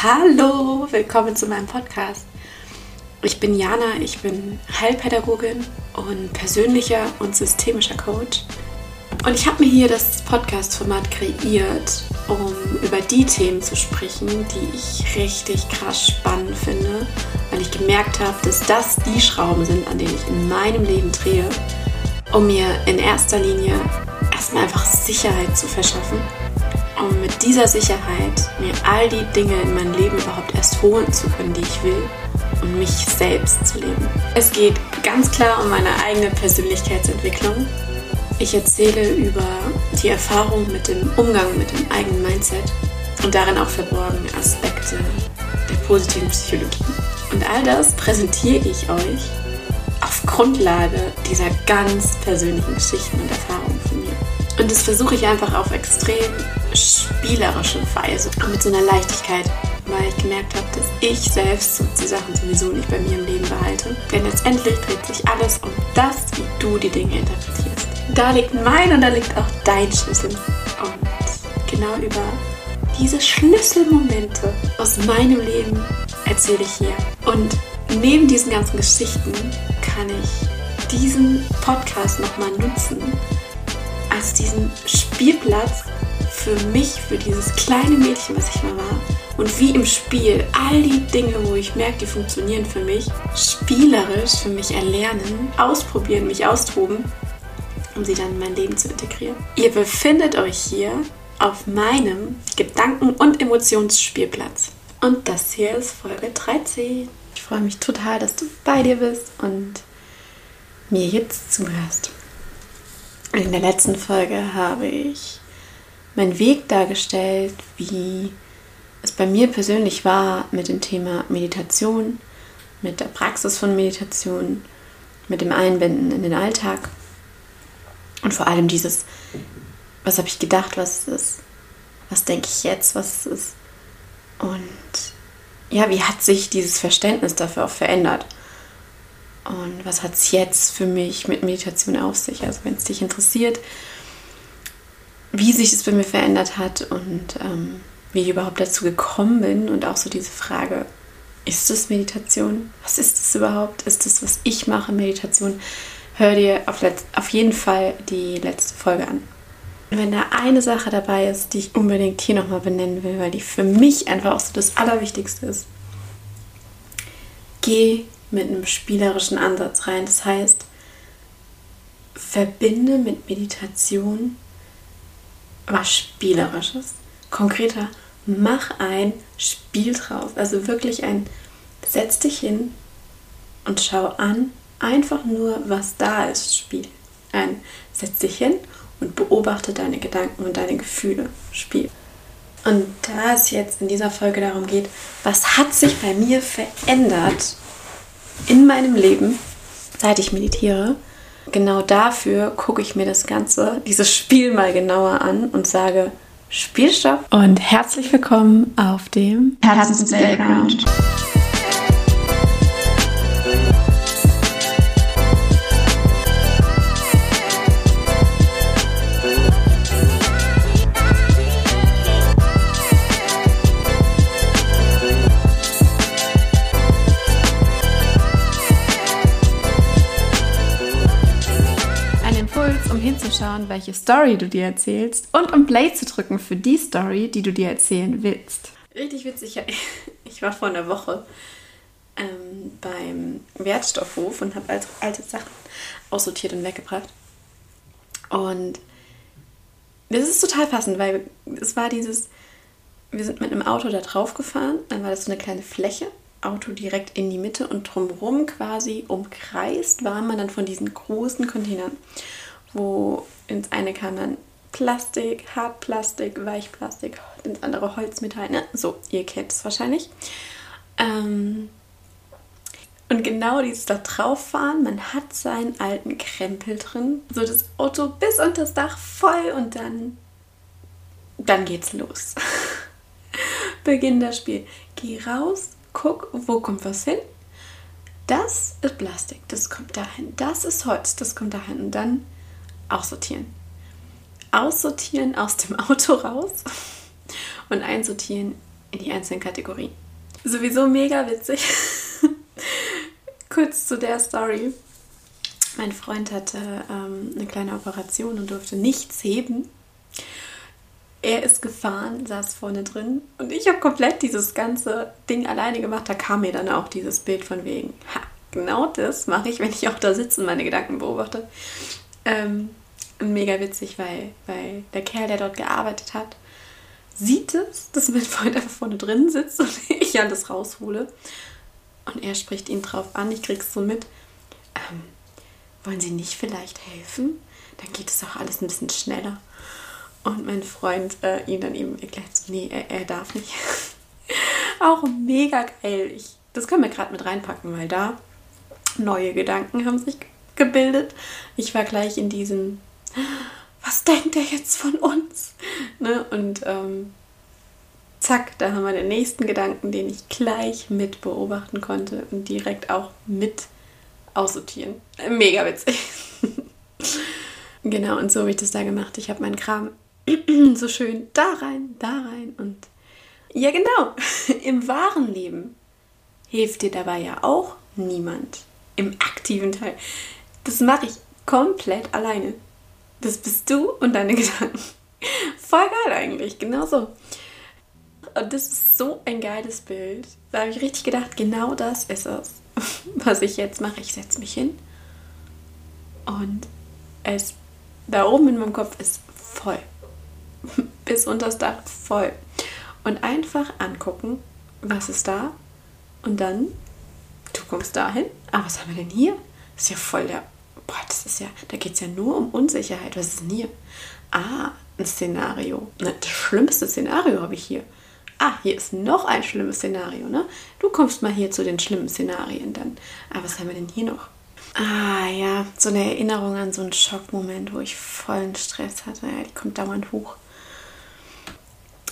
Hallo, willkommen zu meinem Podcast. Ich bin Jana, ich bin Heilpädagogin und persönlicher und systemischer Coach. Und ich habe mir hier das Podcast-Format kreiert, um über die Themen zu sprechen, die ich richtig krass spannend finde, weil ich gemerkt habe, dass das die Schrauben sind, an denen ich in meinem Leben drehe, um mir in erster Linie erstmal einfach Sicherheit zu verschaffen um mit dieser Sicherheit mir all die Dinge in mein Leben überhaupt erst holen zu können, die ich will und mich selbst zu leben. Es geht ganz klar um meine eigene Persönlichkeitsentwicklung. Ich erzähle über die Erfahrung mit dem Umgang mit dem eigenen Mindset und darin auch verborgene Aspekte der positiven Psychologie. Und all das präsentiere ich euch auf Grundlage dieser ganz persönlichen Geschichten und Erfahrungen von mir. Und das versuche ich einfach auf extrem spielerische Weise mit so einer Leichtigkeit, weil ich gemerkt habe, dass ich selbst die Sachen sowieso nicht bei mir im Leben behalte. Denn letztendlich dreht sich alles um das, wie du die Dinge interpretierst. Da liegt mein und da liegt auch dein Schlüssel. Und genau über diese Schlüsselmomente aus meinem Leben erzähle ich hier. Und neben diesen ganzen Geschichten kann ich diesen Podcast nochmal nutzen als diesen Spielplatz für mich, für dieses kleine Mädchen, was ich mal war. Und wie im Spiel all die Dinge, wo ich merke, die funktionieren für mich, spielerisch für mich erlernen, ausprobieren, mich austoben, um sie dann in mein Leben zu integrieren. Ihr befindet euch hier auf meinem Gedanken- und Emotionsspielplatz. Und das hier ist Folge 13. Ich freue mich total, dass du bei dir bist und mir jetzt zuhörst. In der letzten Folge habe ich meinen Weg dargestellt, wie es bei mir persönlich war mit dem Thema Meditation, mit der Praxis von Meditation, mit dem Einbinden in den Alltag und vor allem dieses, was habe ich gedacht, was ist, was denke ich jetzt, was ist und ja, wie hat sich dieses Verständnis dafür auch verändert? Und was hat es jetzt für mich mit Meditation auf sich? Also wenn es dich interessiert, wie sich es bei mir verändert hat und ähm, wie ich überhaupt dazu gekommen bin und auch so diese Frage, ist es Meditation? Was ist es überhaupt? Ist es, was ich mache, Meditation? Hör dir auf, auf jeden Fall die letzte Folge an. Und wenn da eine Sache dabei ist, die ich unbedingt hier nochmal benennen will, weil die für mich einfach auch so das Allerwichtigste ist, geh mit einem spielerischen Ansatz rein. Das heißt, verbinde mit Meditation was Spielerisches. Konkreter, mach ein Spiel draus. Also wirklich ein, setz dich hin und schau an, einfach nur, was da ist, Spiel. Ein, setz dich hin und beobachte deine Gedanken und deine Gefühle, Spiel. Und da es jetzt in dieser Folge darum geht, was hat sich bei mir verändert in meinem Leben, seit ich meditiere, genau dafür gucke ich mir das Ganze, dieses Spiel mal genauer an und sage, Spielstopp und herzlich willkommen auf dem Herzens Playground. Hinzuschauen, welche Story du dir erzählst und um Play zu drücken für die Story, die du dir erzählen willst. Richtig witzig. Ich war vor einer Woche ähm, beim Wertstoffhof und habe alte, alte Sachen aussortiert und weggebracht. Und das ist total passend, weil es war dieses, wir sind mit einem Auto da drauf gefahren, dann war das so eine kleine Fläche, Auto direkt in die Mitte und drumherum quasi umkreist war man dann von diesen großen Containern wo ins eine kam dann Plastik, Hartplastik, Weichplastik, ins andere Holzmetall. Ne? So, ihr kennt es wahrscheinlich. Ähm, und genau dieses da drauf fahren, man hat seinen alten Krempel drin, so das Auto bis unter das Dach voll und dann, dann geht's los. Beginn das Spiel. Geh raus, guck, wo kommt was hin. Das ist Plastik, das kommt dahin. Das ist Holz, das kommt dahin. Und dann aussortieren. Aussortieren aus dem Auto raus und einsortieren in die einzelnen Kategorien. Sowieso mega witzig. Kurz zu der Story. Mein Freund hatte ähm, eine kleine Operation und durfte nichts heben. Er ist gefahren, saß vorne drin und ich habe komplett dieses ganze Ding alleine gemacht. Da kam mir dann auch dieses Bild von wegen, ha, genau das mache ich, wenn ich auch da sitze und meine Gedanken beobachte. Ähm, mega witzig, weil, weil der Kerl, der dort gearbeitet hat, sieht es, dass mein Freund einfach vorne drin sitzt und ich alles raushole. Und er spricht ihn drauf an, ich krieg's so mit. Ähm, wollen Sie nicht vielleicht helfen? Dann geht es auch alles ein bisschen schneller. Und mein Freund äh, ihm dann eben erklärt, so, nee, er, er darf nicht. auch mega geil. Ich, das können wir gerade mit reinpacken, weil da neue Gedanken haben sich gebildet. Ich war gleich in diesem, was denkt er jetzt von uns? Ne? Und ähm, zack, da haben wir den nächsten Gedanken, den ich gleich mit beobachten konnte und direkt auch mit aussortieren. Mega witzig. genau, und so habe ich das da gemacht. Ich habe meinen Kram so schön da rein, da rein und ja, genau. Im wahren Leben hilft dir dabei ja auch niemand. Im aktiven Teil. Das mache ich komplett alleine. Das bist du und deine Gedanken. Voll geil eigentlich, genau so. Und das ist so ein geiles Bild. Da habe ich richtig gedacht, genau das ist es, was ich jetzt mache. Ich setze mich hin und es da oben in meinem Kopf ist voll. Bis unter das Dach voll. Und einfach angucken, was ist da? Und dann, du kommst dahin. Ah, was haben wir denn hier? Das ist ja voll der. Boah, das ist ja. Da geht es ja nur um Unsicherheit. Was ist denn hier? Ah, ein Szenario. Das schlimmste Szenario habe ich hier. Ah, hier ist noch ein schlimmes Szenario, ne? Du kommst mal hier zu den schlimmen Szenarien dann. Ah, was haben wir denn hier noch? Ah, ja, so eine Erinnerung an so einen Schockmoment, wo ich vollen Stress hatte. Ja, die kommt dauernd hoch.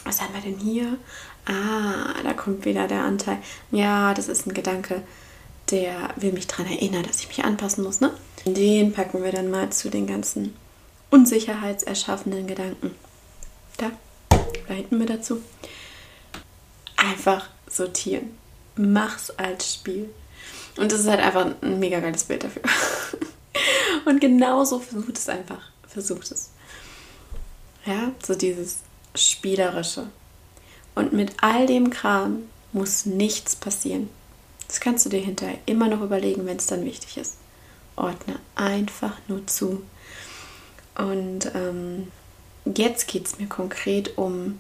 Was haben wir denn hier? Ah, da kommt wieder der Anteil. Ja, das ist ein Gedanke, der will mich daran erinnern, dass ich mich anpassen muss, ne? Den packen wir dann mal zu den ganzen unsicherheitserschaffenden Gedanken. Da, da hinten mit dazu einfach sortieren. Mach's als Spiel. Und das ist halt einfach ein mega geiles Bild dafür. Und genauso versucht es einfach. Versucht es. Ja, so dieses Spielerische. Und mit all dem Kram muss nichts passieren. Das kannst du dir hinterher immer noch überlegen, wenn es dann wichtig ist. Ordne einfach nur zu. Und ähm, jetzt geht es mir konkret um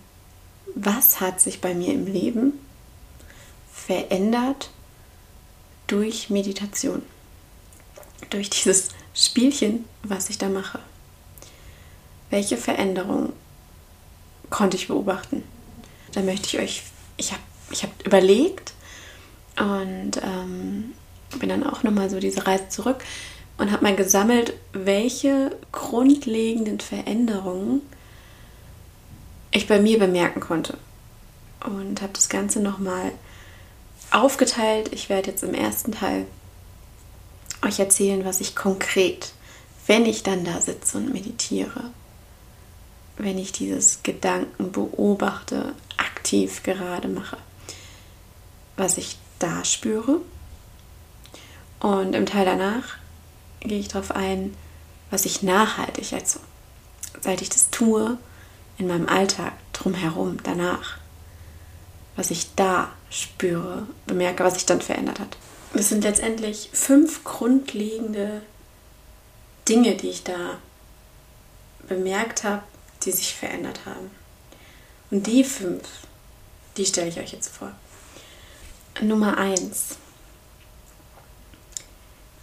was hat sich bei mir im Leben verändert durch Meditation, durch dieses Spielchen, was ich da mache. Welche Veränderungen konnte ich beobachten? Da möchte ich euch, ich habe ich hab überlegt und ähm, bin dann auch nochmal so diese Reise zurück und habe mal gesammelt, welche grundlegenden Veränderungen ich bei mir bemerken konnte. Und habe das Ganze nochmal aufgeteilt. Ich werde jetzt im ersten Teil euch erzählen, was ich konkret, wenn ich dann da sitze und meditiere, wenn ich dieses Gedanken beobachte, aktiv gerade mache, was ich da spüre. Und im Teil danach gehe ich darauf ein, was ich nachhaltig, also seit ich das tue, in meinem Alltag drumherum, danach, was ich da spüre, bemerke, was sich dann verändert hat. Es sind letztendlich fünf grundlegende Dinge, die ich da bemerkt habe, die sich verändert haben. Und die fünf, die stelle ich euch jetzt vor. Nummer eins.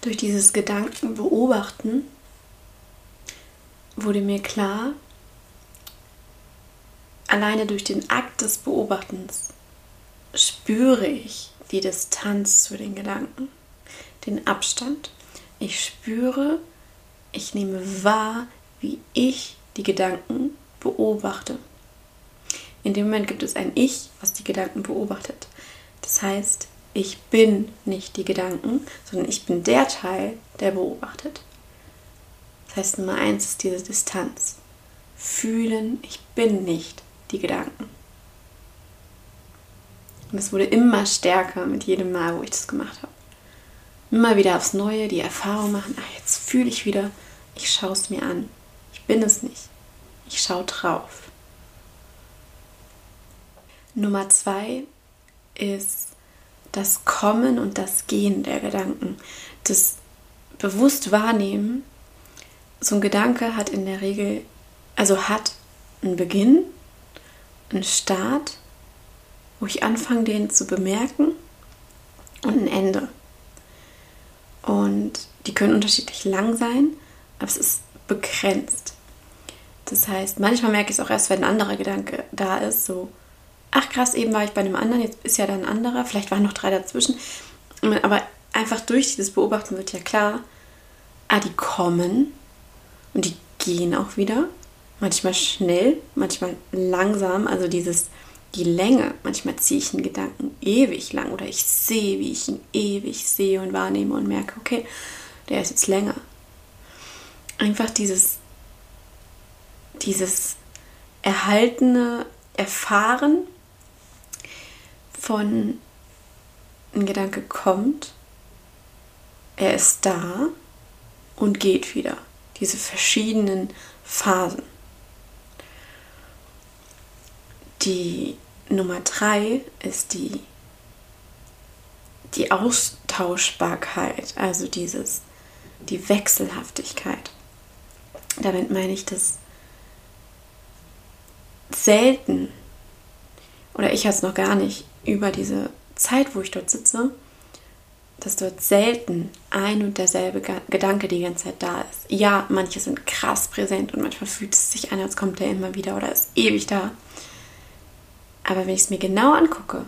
Durch dieses Gedanken beobachten wurde mir klar, alleine durch den Akt des Beobachtens spüre ich die Distanz zu den Gedanken, den Abstand. Ich spüre, ich nehme wahr, wie ich die Gedanken beobachte. In dem Moment gibt es ein Ich, was die Gedanken beobachtet. Das heißt, ich bin nicht die Gedanken, sondern ich bin der Teil, der beobachtet. Das heißt, Nummer eins ist diese Distanz. Fühlen, ich bin nicht die Gedanken. Und es wurde immer stärker mit jedem Mal, wo ich das gemacht habe. Immer wieder aufs Neue die Erfahrung machen, ach, jetzt fühle ich wieder, ich schaue es mir an. Ich bin es nicht. Ich schaue drauf. Nummer zwei ist das Kommen und das Gehen der Gedanken. Das bewusst wahrnehmen. So ein Gedanke hat in der Regel, also hat einen Beginn, einen Start, wo ich anfange, den zu bemerken und ein Ende. Und die können unterschiedlich lang sein, aber es ist begrenzt. Das heißt, manchmal merke ich es auch erst, wenn ein anderer Gedanke da ist, so, ach krass, eben war ich bei einem anderen, jetzt ist ja da ein anderer, vielleicht waren noch drei dazwischen. Aber einfach durch dieses Beobachten wird ja klar, ah, die kommen und die gehen auch wieder. Manchmal schnell, manchmal langsam, also dieses, die Länge. Manchmal ziehe ich einen Gedanken ewig lang oder ich sehe, wie ich ihn ewig sehe und wahrnehme und merke, okay, der ist jetzt länger. Einfach dieses, dieses erhaltene Erfahren von ein Gedanke kommt, er ist da und geht wieder. Diese verschiedenen Phasen. Die Nummer drei ist die, die Austauschbarkeit, also dieses, die Wechselhaftigkeit. Damit meine ich, dass selten, oder ich hatte es noch gar nicht, über diese Zeit, wo ich dort sitze, dass dort selten ein und derselbe Gedanke die ganze Zeit da ist. Ja, manche sind krass präsent und manchmal fühlt es sich an, als kommt der immer wieder oder ist ewig da. Aber wenn ich es mir genau angucke,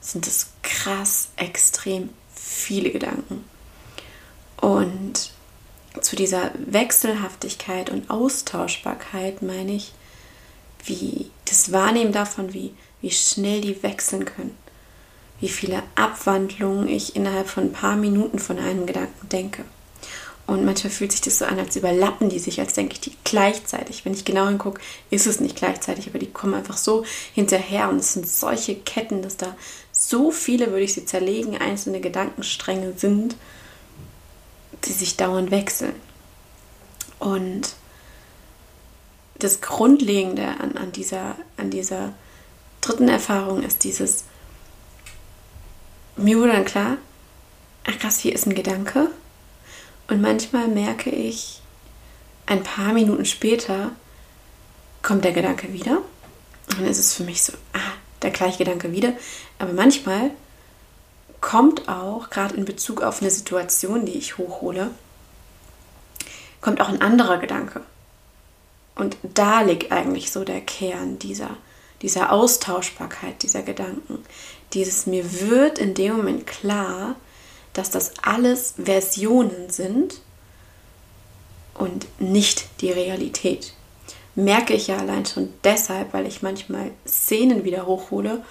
sind es krass extrem viele Gedanken. Und zu dieser Wechselhaftigkeit und Austauschbarkeit meine ich, wie das Wahrnehmen davon, wie, wie schnell die wechseln können wie viele Abwandlungen ich innerhalb von ein paar Minuten von einem Gedanken denke. Und manchmal fühlt sich das so an, als überlappen die sich, als denke ich die gleichzeitig. Wenn ich genau hingucke, ist es nicht gleichzeitig, aber die kommen einfach so hinterher und es sind solche Ketten, dass da so viele, würde ich sie zerlegen, einzelne Gedankenstränge sind, die sich dauernd wechseln. Und das Grundlegende an, an, dieser, an dieser dritten Erfahrung ist dieses mir wurde dann klar, ach krass, hier ist ein Gedanke. Und manchmal merke ich, ein paar Minuten später kommt der Gedanke wieder. Und dann ist es für mich so, ah, der gleiche Gedanke wieder. Aber manchmal kommt auch, gerade in Bezug auf eine Situation, die ich hochhole, kommt auch ein anderer Gedanke. Und da liegt eigentlich so der Kern dieser, dieser Austauschbarkeit dieser Gedanken, dieses mir wird in dem Moment klar, dass das alles Versionen sind und nicht die Realität. Merke ich ja allein schon deshalb, weil ich manchmal Szenen wieder hochhole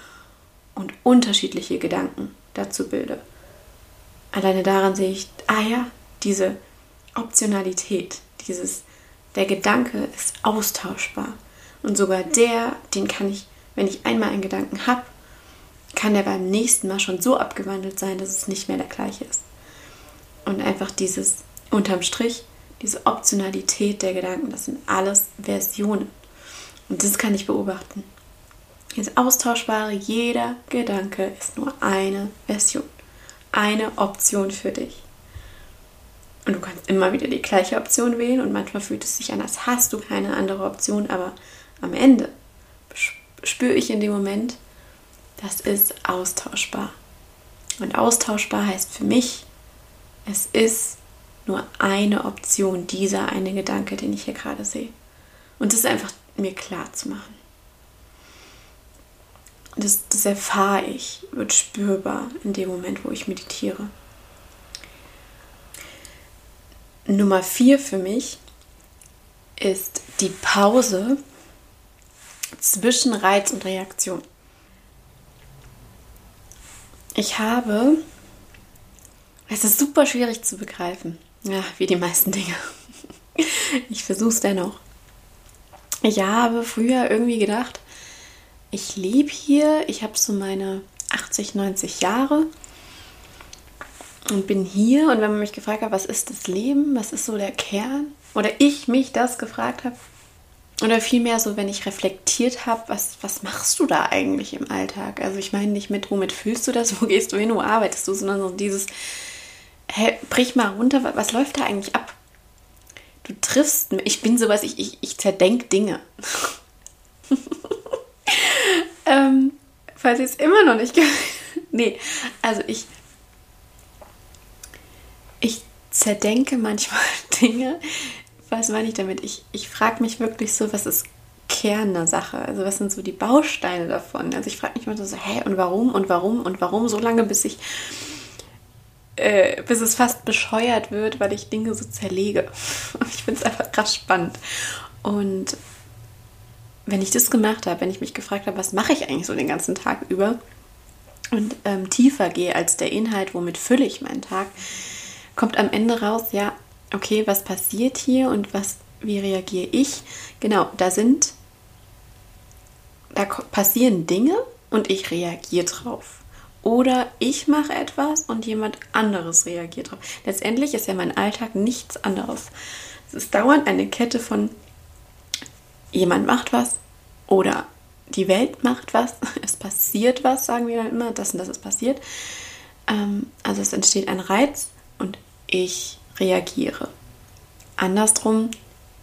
und unterschiedliche Gedanken dazu bilde. Alleine daran sehe ich, ah ja, diese Optionalität, dieses, der Gedanke ist austauschbar. Und sogar der, den kann ich, wenn ich einmal einen Gedanken habe, kann der beim nächsten Mal schon so abgewandelt sein, dass es nicht mehr der gleiche ist. Und einfach dieses unterm Strich, diese Optionalität der Gedanken, das sind alles Versionen. Und das kann ich beobachten. Das Austauschbare, jeder Gedanke ist nur eine Version, eine Option für dich. Und du kannst immer wieder die gleiche Option wählen und manchmal fühlt es sich an, als hast du keine andere Option, aber am Ende spüre ich in dem Moment, das ist austauschbar. Und austauschbar heißt für mich, es ist nur eine Option, dieser eine Gedanke, den ich hier gerade sehe. Und das ist einfach mir klar zu machen. Das, das erfahre ich, wird spürbar in dem Moment, wo ich meditiere. Nummer vier für mich ist die Pause zwischen Reiz und Reaktion. Ich habe, es ist super schwierig zu begreifen, ja, wie die meisten Dinge. Ich versuche es dennoch. Ich habe früher irgendwie gedacht, ich lebe hier, ich habe so meine 80, 90 Jahre und bin hier. Und wenn man mich gefragt hat, was ist das Leben, was ist so der Kern, oder ich mich das gefragt habe, oder vielmehr so, wenn ich reflektiert habe, was, was machst du da eigentlich im Alltag? Also ich meine nicht mit, womit fühlst du das, wo gehst du hin, wo arbeitest du, sondern so dieses, hey, brich mal runter, was, läuft da eigentlich ab? Du triffst mich, ich bin sowas, ich, ich, ich zerdenk Dinge. ähm, falls ich es immer noch nicht... nee, also ich... Ich zerdenke manchmal Dinge, was meine ich damit? Ich, ich frage mich wirklich so, was ist Kern der Sache? Also was sind so die Bausteine davon? Also ich frage mich mal so, hä, und warum und warum und warum so lange, bis ich, äh, bis es fast bescheuert wird, weil ich Dinge so zerlege. Ich finde es einfach krass spannend. Und wenn ich das gemacht habe, wenn ich mich gefragt habe, was mache ich eigentlich so den ganzen Tag über und ähm, tiefer gehe als der Inhalt, womit fülle ich meinen Tag, kommt am Ende raus, ja, okay, was passiert hier und was, wie reagiere ich? Genau, da sind, da passieren Dinge und ich reagiere drauf. Oder ich mache etwas und jemand anderes reagiert drauf. Letztendlich ist ja mein Alltag nichts anderes. Es ist dauernd eine Kette von jemand macht was oder die Welt macht was, es passiert was, sagen wir dann immer, das und das ist passiert. Ähm, also es entsteht ein Reiz und ich reagiere. Andersrum,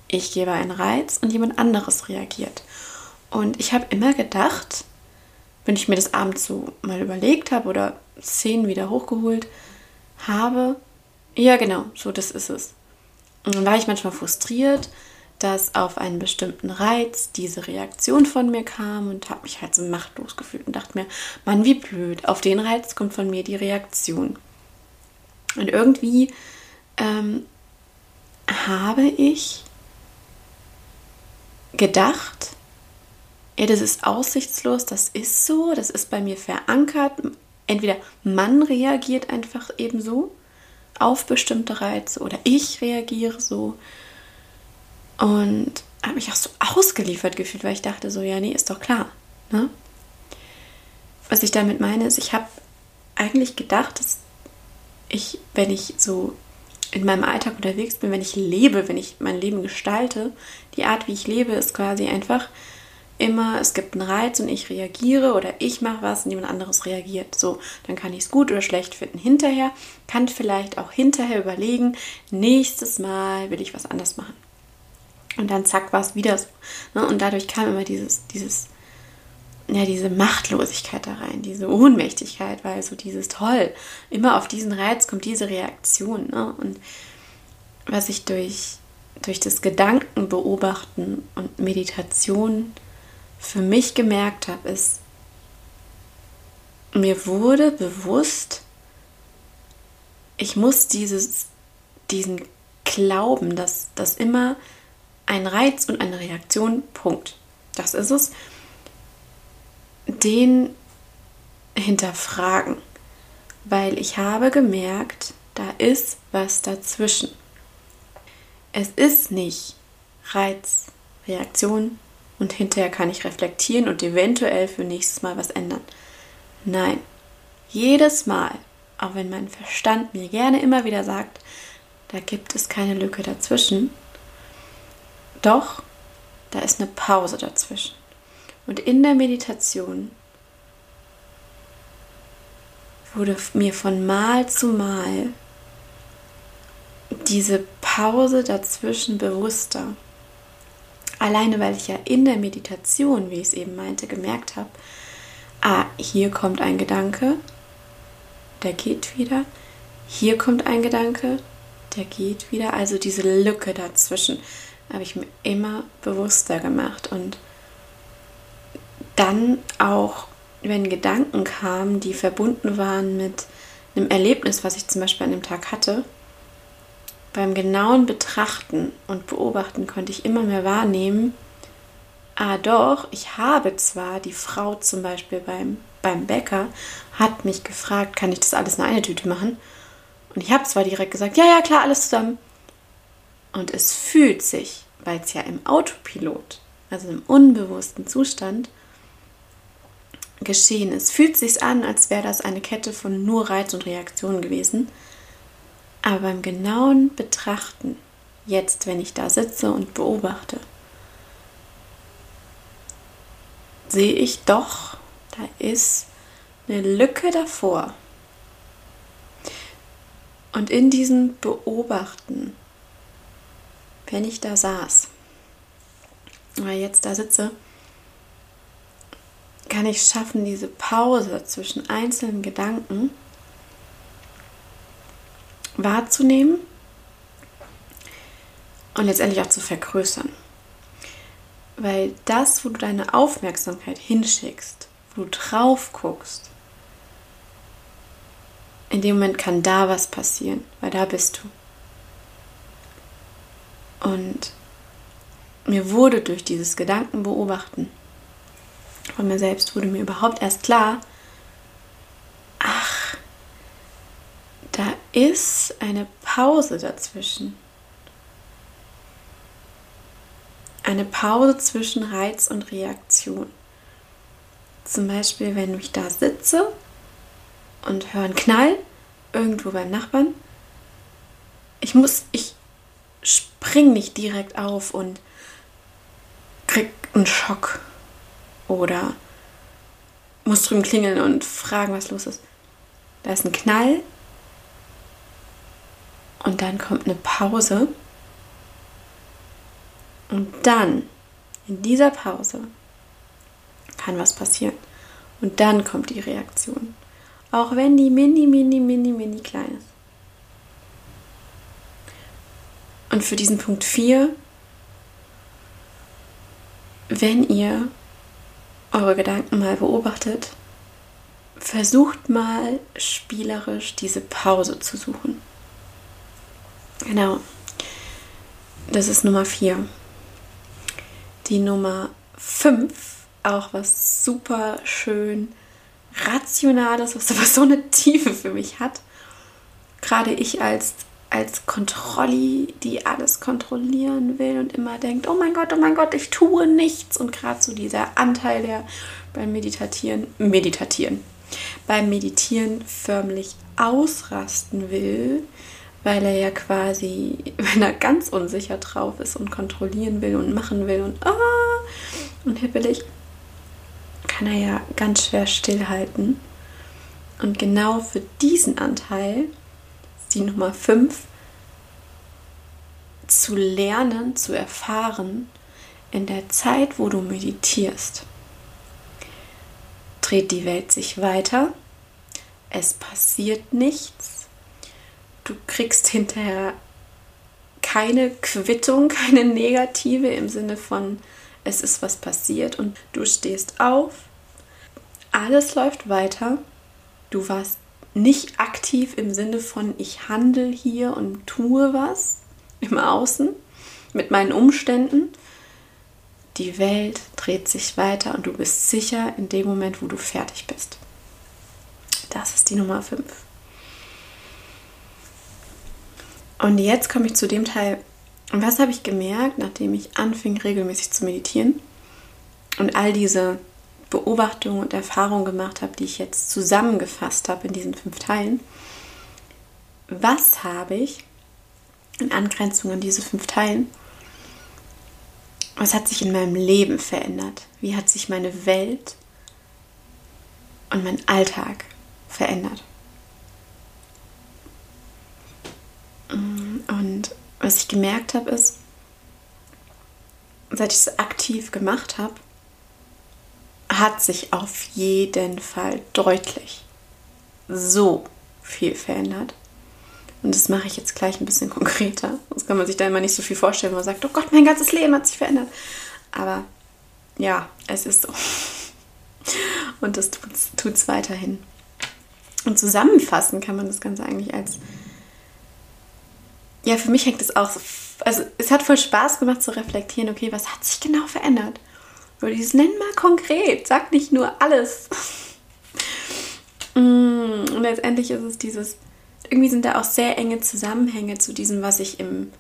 ich gebe einen Reiz und jemand anderes reagiert. Und ich habe immer gedacht, wenn ich mir das abends so mal überlegt habe oder Szenen wieder hochgeholt habe, ja genau, so das ist es. Und dann war ich manchmal frustriert, dass auf einen bestimmten Reiz diese Reaktion von mir kam und habe mich halt so machtlos gefühlt und dachte mir, Mann, wie blöd, auf den Reiz kommt von mir die Reaktion. Und irgendwie ähm, habe ich gedacht, ja, das ist aussichtslos, das ist so, das ist bei mir verankert. Entweder man reagiert einfach eben so auf bestimmte Reize oder ich reagiere so. Und habe mich auch so ausgeliefert gefühlt, weil ich dachte so, ja, nee, ist doch klar. Ne? Was ich damit meine, ist, ich habe eigentlich gedacht, dass ich, wenn ich so in meinem Alltag unterwegs bin, wenn ich lebe, wenn ich mein Leben gestalte, die Art, wie ich lebe, ist quasi einfach immer, es gibt einen Reiz und ich reagiere oder ich mache was und jemand anderes reagiert. So, dann kann ich es gut oder schlecht finden. Hinterher kann vielleicht auch hinterher überlegen, nächstes Mal will ich was anders machen. Und dann zack, war es wieder so. Ne? Und dadurch kam immer dieses, dieses ja, diese Machtlosigkeit da rein, diese Ohnmächtigkeit, weil so dieses toll, immer auf diesen Reiz kommt diese Reaktion. Ne? Und was ich durch, durch das Gedanken beobachten und Meditation für mich gemerkt habe, ist, mir wurde bewusst, ich muss dieses, diesen Glauben, dass das immer ein Reiz und eine Reaktion, Punkt. Das ist es den hinterfragen, weil ich habe gemerkt, da ist was dazwischen. Es ist nicht Reiz, Reaktion und hinterher kann ich reflektieren und eventuell für nächstes Mal was ändern. Nein, jedes Mal, auch wenn mein Verstand mir gerne immer wieder sagt, da gibt es keine Lücke dazwischen, doch da ist eine Pause dazwischen. Und in der Meditation wurde mir von Mal zu Mal diese Pause dazwischen bewusster. Alleine weil ich ja in der Meditation, wie ich es eben meinte, gemerkt habe, ah, hier kommt ein Gedanke, der geht wieder, hier kommt ein Gedanke, der geht wieder. Also diese Lücke dazwischen habe ich mir immer bewusster gemacht und dann auch, wenn Gedanken kamen, die verbunden waren mit einem Erlebnis, was ich zum Beispiel an dem Tag hatte, beim genauen Betrachten und Beobachten konnte ich immer mehr wahrnehmen, ah doch, ich habe zwar die Frau zum Beispiel beim, beim Bäcker, hat mich gefragt, kann ich das alles in eine Tüte machen? Und ich habe zwar direkt gesagt, ja, ja, klar, alles zusammen. Und es fühlt sich, weil es ja im Autopilot, also im unbewussten Zustand, geschehen ist. Fühlt sich an, als wäre das eine Kette von nur Reiz und Reaktion gewesen. Aber beim genauen Betrachten, jetzt, wenn ich da sitze und beobachte, sehe ich doch, da ist eine Lücke davor. Und in diesem Beobachten, wenn ich da saß, oder jetzt da sitze, kann ich schaffen, diese Pause zwischen einzelnen Gedanken wahrzunehmen und letztendlich auch zu vergrößern. Weil das, wo du deine Aufmerksamkeit hinschickst, wo du drauf guckst, in dem Moment kann da was passieren, weil da bist du. Und mir wurde durch dieses Gedankenbeobachten von mir selbst, wurde mir überhaupt erst klar, ach, da ist eine Pause dazwischen. Eine Pause zwischen Reiz und Reaktion. Zum Beispiel, wenn ich da sitze und höre einen Knall irgendwo beim Nachbarn. Ich muss, ich spring nicht direkt auf und krieg einen Schock oder muss drüben klingeln und fragen, was los ist. Da ist ein Knall und dann kommt eine Pause und dann in dieser Pause kann was passieren und dann kommt die Reaktion. Auch wenn die mini, mini, mini, mini klein ist. Und für diesen Punkt 4, wenn ihr eure Gedanken mal beobachtet, versucht mal spielerisch diese Pause zu suchen. Genau. Das ist Nummer 4. Die Nummer 5, auch was super schön Rationales, was aber so eine Tiefe für mich hat. Gerade ich als, als Kontrolli, die alles kontrollieren will und immer denkt, oh mein Gott, oh mein Gott, ich tue nichts. Und gerade so dieser Anteil, der beim Meditieren, Meditieren, beim Meditieren förmlich ausrasten will, weil er ja quasi, wenn er ganz unsicher drauf ist und kontrollieren will und machen will und ah und hippelig, kann er ja ganz schwer stillhalten. Und genau für diesen Anteil die Nummer 5 zu lernen, zu erfahren, in der Zeit, wo du meditierst, dreht die Welt sich weiter, es passiert nichts, du kriegst hinterher keine Quittung, keine negative im Sinne von, es ist was passiert und du stehst auf, alles läuft weiter. Du warst nicht aktiv im Sinne von ich handle hier und tue was im Außen mit meinen Umständen. Die Welt dreht sich weiter und du bist sicher in dem Moment, wo du fertig bist. Das ist die Nummer 5. Und jetzt komme ich zu dem Teil, was habe ich gemerkt, nachdem ich anfing regelmäßig zu meditieren und all diese Beobachtungen und Erfahrungen gemacht habe, die ich jetzt zusammengefasst habe in diesen fünf Teilen. Was habe ich in Angrenzung an diese fünf Teilen? Was hat sich in meinem Leben verändert? Wie hat sich meine Welt und mein Alltag verändert? Und was ich gemerkt habe, ist, seit ich es aktiv gemacht habe, hat sich auf jeden Fall deutlich so viel verändert. Und das mache ich jetzt gleich ein bisschen konkreter. Sonst kann man sich da immer nicht so viel vorstellen, wenn man sagt, oh Gott, mein ganzes Leben hat sich verändert. Aber ja, es ist so. Und das tut es weiterhin. Und zusammenfassen kann man das Ganze eigentlich als, ja, für mich hängt es auch so, also es hat voll Spaß gemacht zu reflektieren, okay, was hat sich genau verändert? Oder dieses nenn mal konkret, sag nicht nur alles. Mm, und letztendlich ist es dieses, irgendwie sind da auch sehr enge Zusammenhänge zu diesem, was ich im,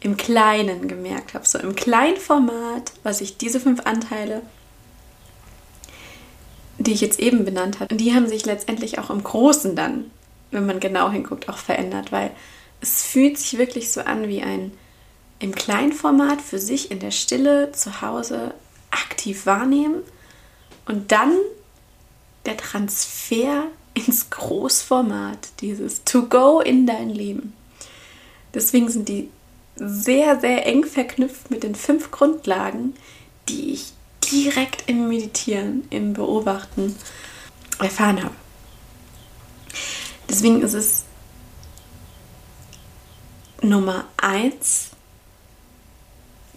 im Kleinen gemerkt habe. So im kleinen Format, was ich diese fünf Anteile, die ich jetzt eben benannt habe, die haben sich letztendlich auch im Großen dann, wenn man genau hinguckt, auch verändert, weil es fühlt sich wirklich so an wie ein im Kleinformat für sich in der Stille zu Hause aktiv wahrnehmen und dann der Transfer ins Großformat, dieses To-Go in dein Leben. Deswegen sind die sehr, sehr eng verknüpft mit den fünf Grundlagen, die ich direkt im Meditieren, im Beobachten erfahren habe. Deswegen ist es Nummer eins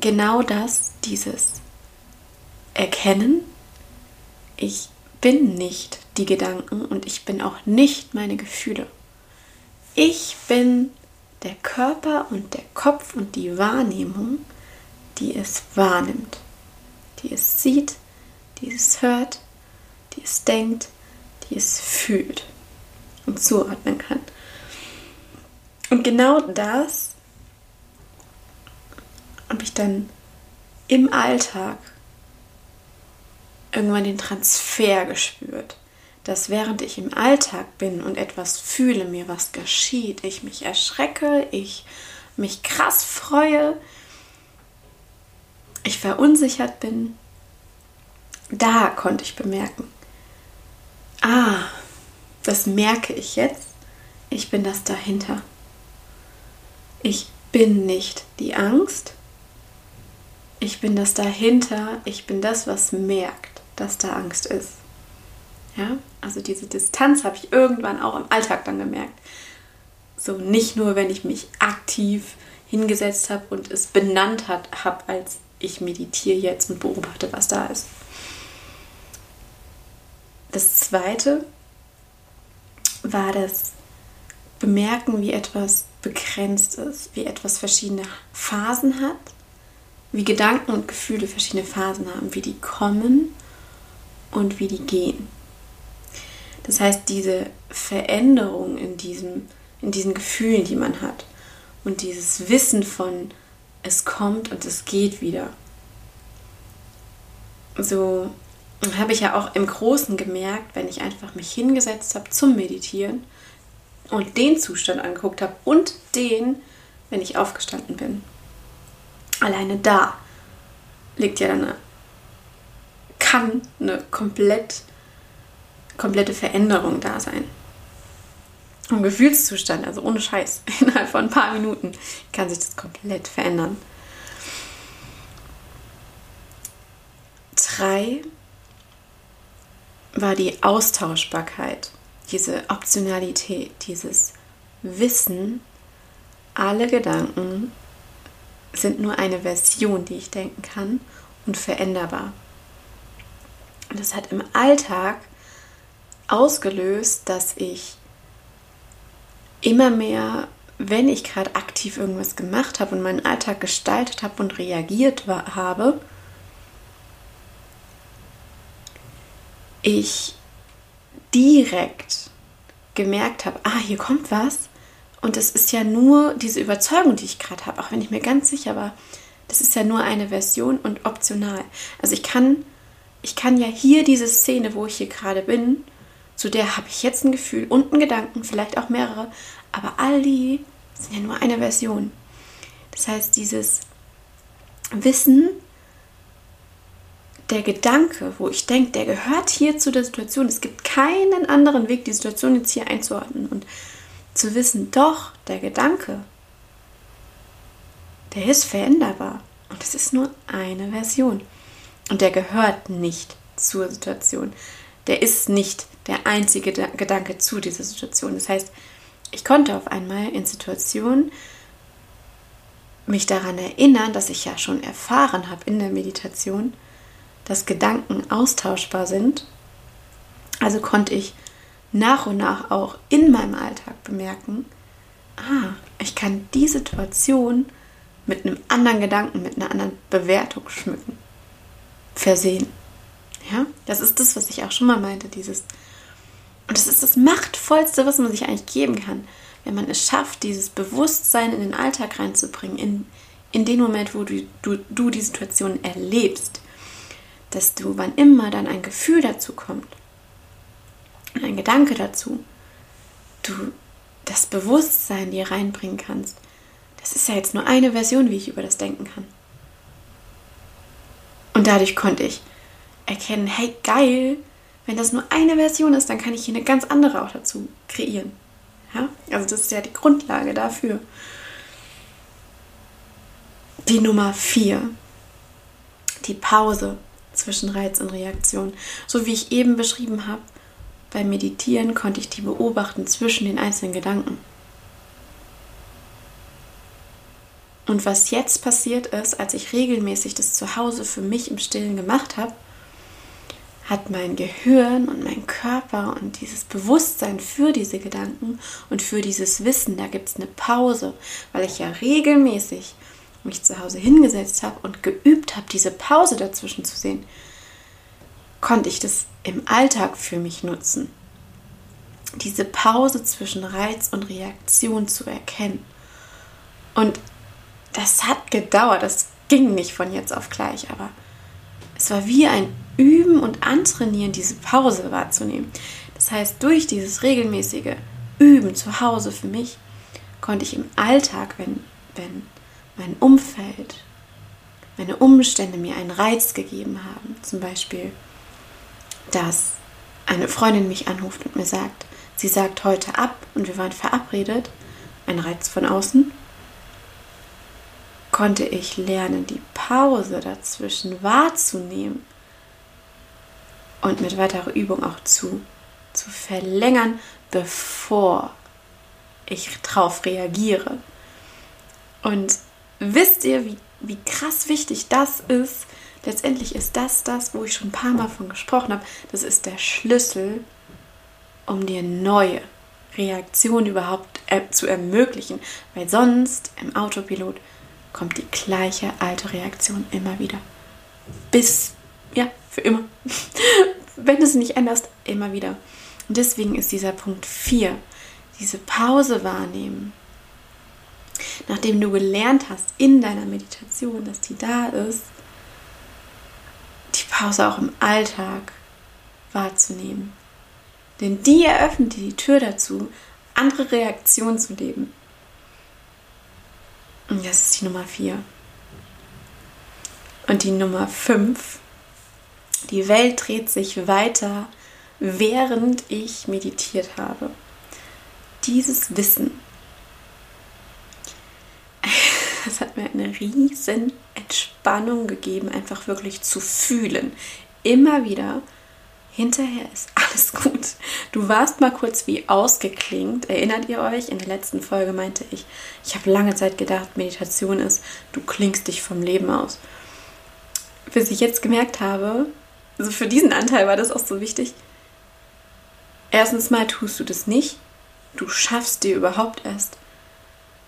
genau das, dieses Erkennen, ich bin nicht die Gedanken und ich bin auch nicht meine Gefühle. Ich bin der Körper und der Kopf und die Wahrnehmung, die es wahrnimmt, die es sieht, die es hört, die es denkt, die es fühlt und zuordnen kann. Und genau das habe ich dann im Alltag irgendwann den Transfer gespürt, dass während ich im Alltag bin und etwas fühle, mir was geschieht, ich mich erschrecke, ich mich krass freue, ich verunsichert bin, da konnte ich bemerken, ah, das merke ich jetzt, ich bin das dahinter. Ich bin nicht die Angst, ich bin das dahinter, ich bin das, was merkt, dass da Angst ist. Ja, also diese Distanz habe ich irgendwann auch im Alltag dann gemerkt. So nicht nur, wenn ich mich aktiv hingesetzt habe und es benannt habe, als ich meditiere jetzt und beobachte, was da ist. Das zweite war das Bemerken, wie etwas begrenzt ist, wie etwas verschiedene Phasen hat wie Gedanken und Gefühle verschiedene Phasen haben, wie die kommen und wie die gehen. Das heißt, diese Veränderung in, diesem, in diesen Gefühlen, die man hat und dieses Wissen von, es kommt und es geht wieder. So habe ich ja auch im Großen gemerkt, wenn ich einfach mich hingesetzt habe zum Meditieren und den Zustand angeguckt habe und den, wenn ich aufgestanden bin alleine da liegt ja dann eine, kann eine komplett, komplette Veränderung da sein. Ein Gefühlszustand, also ohne Scheiß, innerhalb von ein paar Minuten kann sich das komplett verändern. Drei war die Austauschbarkeit, diese Optionalität, dieses Wissen, alle Gedanken sind nur eine Version, die ich denken kann und veränderbar. Und das hat im Alltag ausgelöst, dass ich immer mehr, wenn ich gerade aktiv irgendwas gemacht habe und meinen Alltag gestaltet habe und reagiert war, habe, ich direkt gemerkt habe, ah, hier kommt was und es ist ja nur diese Überzeugung, die ich gerade habe, auch wenn ich mir ganz sicher war, das ist ja nur eine Version und optional. Also ich kann, ich kann ja hier diese Szene, wo ich hier gerade bin, zu der habe ich jetzt ein Gefühl und einen Gedanken, vielleicht auch mehrere, aber all die sind ja nur eine Version. Das heißt, dieses Wissen, der Gedanke, wo ich denke, der gehört hier zu der Situation. Es gibt keinen anderen Weg, die Situation jetzt hier einzuordnen. Und zu wissen, doch, der Gedanke, der ist veränderbar und es ist nur eine Version und der gehört nicht zur Situation. Der ist nicht der einzige Gedanke zu dieser Situation. Das heißt, ich konnte auf einmal in Situationen mich daran erinnern, dass ich ja schon erfahren habe in der Meditation, dass Gedanken austauschbar sind. Also konnte ich nach und nach auch in meinem Alltag bemerken, ah, ich kann die Situation mit einem anderen Gedanken, mit einer anderen Bewertung schmücken, versehen. Ja, das ist das, was ich auch schon mal meinte, dieses und das ist das machtvollste, was man sich eigentlich geben kann, wenn man es schafft, dieses Bewusstsein in den Alltag reinzubringen, in, in den Moment, wo du, du, du die Situation erlebst, dass du, wann immer dann ein Gefühl dazu kommt, ein Gedanke dazu, du das Bewusstsein dir reinbringen kannst, das ist ja jetzt nur eine Version, wie ich über das denken kann. Und dadurch konnte ich erkennen, hey geil, wenn das nur eine Version ist, dann kann ich hier eine ganz andere auch dazu kreieren. Ja? Also das ist ja die Grundlage dafür. Die Nummer vier, die Pause zwischen Reiz und Reaktion. So wie ich eben beschrieben habe, beim Meditieren konnte ich die beobachten zwischen den einzelnen Gedanken. Und was jetzt passiert ist, als ich regelmäßig das zu Hause für mich im Stillen gemacht habe, hat mein Gehirn und mein Körper und dieses Bewusstsein für diese Gedanken und für dieses Wissen, da gibt es eine Pause, weil ich ja regelmäßig mich zu Hause hingesetzt habe und geübt habe, diese Pause dazwischen zu sehen, konnte ich das im Alltag für mich nutzen. Diese Pause zwischen Reiz und Reaktion zu erkennen. Und das hat gedauert, das ging nicht von jetzt auf gleich, aber es war wie ein Üben und Antrainieren, diese Pause wahrzunehmen. Das heißt, durch dieses regelmäßige Üben zu Hause für mich konnte ich im Alltag, wenn, wenn mein Umfeld, meine Umstände mir einen Reiz gegeben haben, zum Beispiel, dass eine Freundin mich anruft und mir sagt, sie sagt heute ab und wir waren verabredet, ein Reiz von außen, konnte ich lernen, die Pause dazwischen wahrzunehmen und mit weiterer Übung auch zu, zu verlängern, bevor ich darauf reagiere. Und wisst ihr, wie, wie krass wichtig das ist? Letztendlich ist das das, wo ich schon ein paar Mal von gesprochen habe. Das ist der Schlüssel, um dir neue Reaktionen überhaupt äh, zu ermöglichen. Weil sonst im Autopilot kommt die gleiche alte Reaktion immer wieder. Bis, ja, für immer. Wenn du es nicht änderst, immer wieder. Und deswegen ist dieser Punkt 4, diese Pause wahrnehmen. Nachdem du gelernt hast in deiner Meditation, dass die da ist, die Pause auch im Alltag wahrzunehmen. Denn die eröffnet dir die Tür dazu, andere Reaktionen zu leben. Das ist die Nummer 4. Und die Nummer 5. Die Welt dreht sich weiter, während ich meditiert habe. Dieses Wissen, das hat mir eine riesen Entspannung gegeben, einfach wirklich zu fühlen. Immer wieder Hinterher ist alles gut. Du warst mal kurz wie ausgeklingt. Erinnert ihr euch? In der letzten Folge meinte ich, ich habe lange Zeit gedacht, Meditation ist, du klingst dich vom Leben aus. Bis ich jetzt gemerkt habe, also für diesen Anteil war das auch so wichtig. Erstens mal tust du das nicht. Du schaffst dir überhaupt erst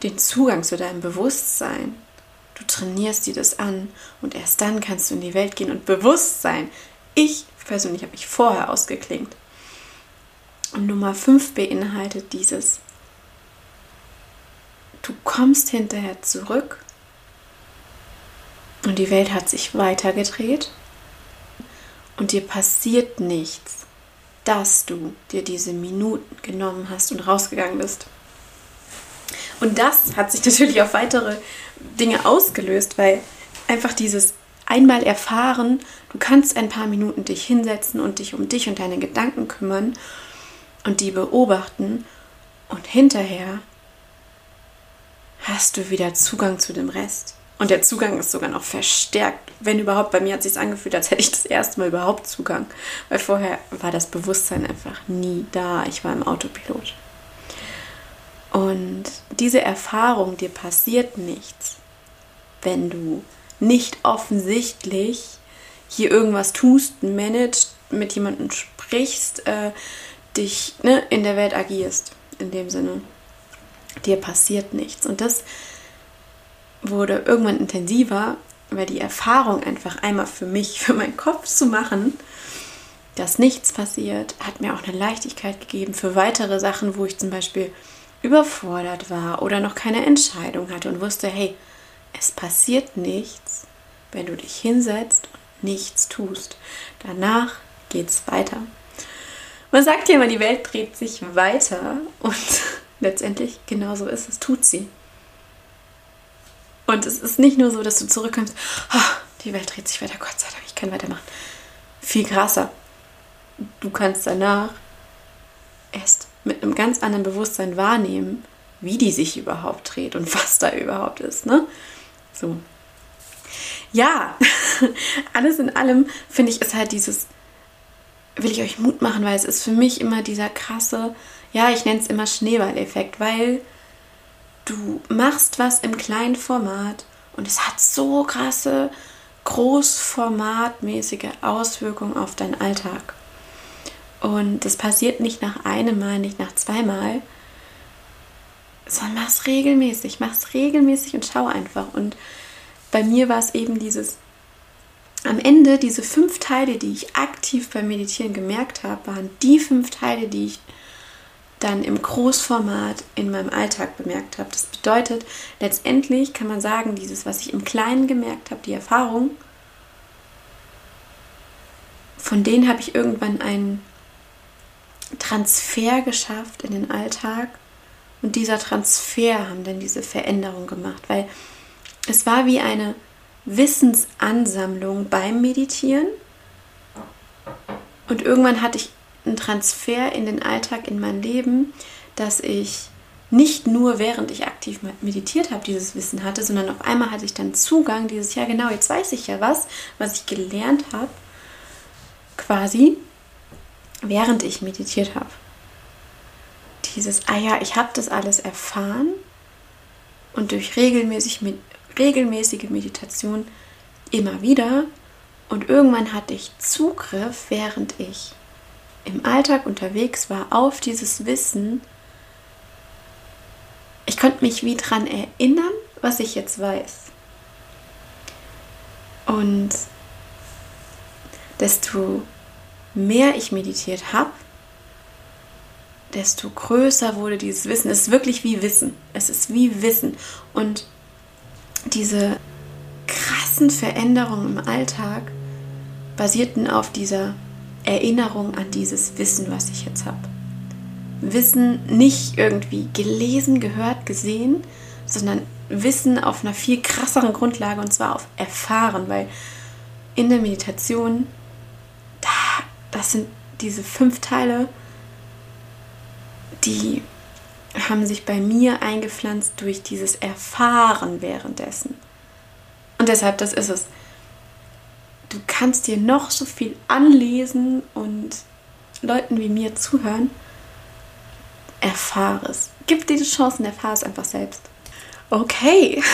den Zugang zu deinem Bewusstsein. Du trainierst dir das an und erst dann kannst du in die Welt gehen und bewusst sein. Ich persönlich habe mich vorher ausgeklingt. Und Nummer 5 beinhaltet dieses. Du kommst hinterher zurück und die Welt hat sich weitergedreht und dir passiert nichts, dass du dir diese Minuten genommen hast und rausgegangen bist. Und das hat sich natürlich auf weitere Dinge ausgelöst, weil einfach dieses einmal erfahren, du kannst ein paar Minuten dich hinsetzen und dich um dich und deine Gedanken kümmern und die beobachten und hinterher hast du wieder Zugang zu dem Rest. Und der Zugang ist sogar noch verstärkt. Wenn überhaupt, bei mir hat es sich angefühlt, als hätte ich das erste Mal überhaupt Zugang. Weil vorher war das Bewusstsein einfach nie da. Ich war im Autopilot. Und diese Erfahrung, dir passiert nichts, wenn du nicht offensichtlich hier irgendwas tust, managst, mit jemandem sprichst, äh, dich ne, in der Welt agierst, in dem Sinne. Dir passiert nichts. Und das wurde irgendwann intensiver, weil die Erfahrung einfach einmal für mich, für meinen Kopf zu machen, dass nichts passiert, hat mir auch eine Leichtigkeit gegeben für weitere Sachen, wo ich zum Beispiel überfordert war oder noch keine Entscheidung hatte und wusste, hey, es passiert nichts, wenn du dich hinsetzt und nichts tust. Danach geht es weiter. Man sagt ja immer, die Welt dreht sich weiter und letztendlich genauso ist es, tut sie. Und es ist nicht nur so, dass du zurückkommst, oh, die Welt dreht sich weiter, Gott sei Dank, ich kann weitermachen. Viel krasser. Du kannst danach erst mit einem ganz anderen Bewusstsein wahrnehmen, wie die sich überhaupt dreht und was da überhaupt ist. Ne? So. Ja, alles in allem finde ich, ist halt dieses, will ich euch Mut machen, weil es ist für mich immer dieser krasse, ja, ich nenne es immer Schneeballeffekt, weil du machst was im kleinen Format und es hat so krasse, großformatmäßige Auswirkungen auf deinen Alltag. Und das passiert nicht nach einem Mal, nicht nach zweimal, sondern mach es regelmäßig, mach es regelmäßig und schau einfach. Und bei mir war es eben dieses, am Ende diese fünf Teile, die ich aktiv beim Meditieren gemerkt habe, waren die fünf Teile, die ich dann im Großformat in meinem Alltag bemerkt habe. Das bedeutet, letztendlich kann man sagen, dieses, was ich im Kleinen gemerkt habe, die Erfahrung, von denen habe ich irgendwann einen Transfer geschafft in den Alltag. Und dieser Transfer haben dann diese Veränderung gemacht, weil es war wie eine Wissensansammlung beim Meditieren. Und irgendwann hatte ich einen Transfer in den Alltag, in mein Leben, dass ich nicht nur während ich aktiv meditiert habe, dieses Wissen hatte, sondern auf einmal hatte ich dann Zugang, dieses, ja genau, jetzt weiß ich ja was, was ich gelernt habe, quasi, während ich meditiert habe. Dieses, ah ja, ich habe das alles erfahren und durch regelmäßig, regelmäßige Meditation immer wieder und irgendwann hatte ich Zugriff, während ich im Alltag unterwegs war, auf dieses Wissen. Ich konnte mich wie dran erinnern, was ich jetzt weiß. Und desto mehr ich meditiert habe, desto größer wurde dieses Wissen. Es ist wirklich wie Wissen. Es ist wie Wissen. Und diese krassen Veränderungen im Alltag basierten auf dieser Erinnerung an dieses Wissen, was ich jetzt habe. Wissen nicht irgendwie gelesen, gehört, gesehen, sondern Wissen auf einer viel krasseren Grundlage und zwar auf Erfahren, weil in der Meditation, da, das sind diese fünf Teile, die haben sich bei mir eingepflanzt durch dieses Erfahren währenddessen. Und deshalb, das ist es du kannst dir noch so viel anlesen und Leuten wie mir zuhören. Erfahre es. Gib dir die Chancen, erfahre es einfach selbst. Okay.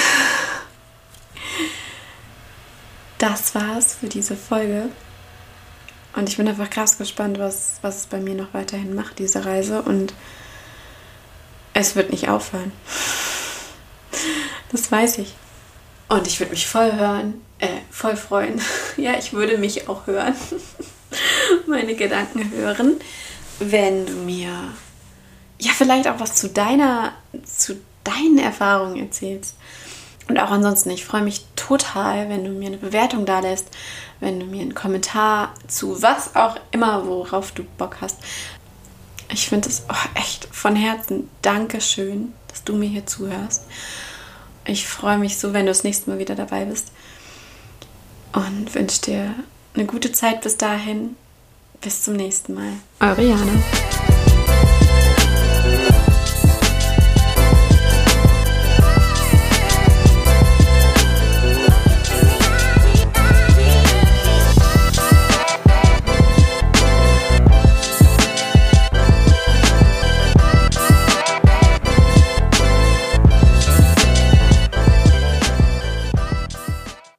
Das war's für diese Folge. Und ich bin einfach krass gespannt, was, was es bei mir noch weiterhin macht, diese Reise. Und es wird nicht aufhören. Das weiß ich. Und ich würde mich voll hören, äh, voll freuen. ja, ich würde mich auch hören. Meine Gedanken hören, wenn du mir ja vielleicht auch was zu deiner, zu deinen Erfahrungen erzählst. Und auch ansonsten, ich freue mich total, wenn du mir eine Bewertung da lässt, wenn du mir einen Kommentar zu was auch immer, worauf du Bock hast. Ich finde es oh, echt von Herzen Dankeschön, dass du mir hier zuhörst. Ich freue mich so, wenn du das nächste Mal wieder dabei bist und wünsche dir eine gute Zeit bis dahin. Bis zum nächsten Mal. Eure Jana.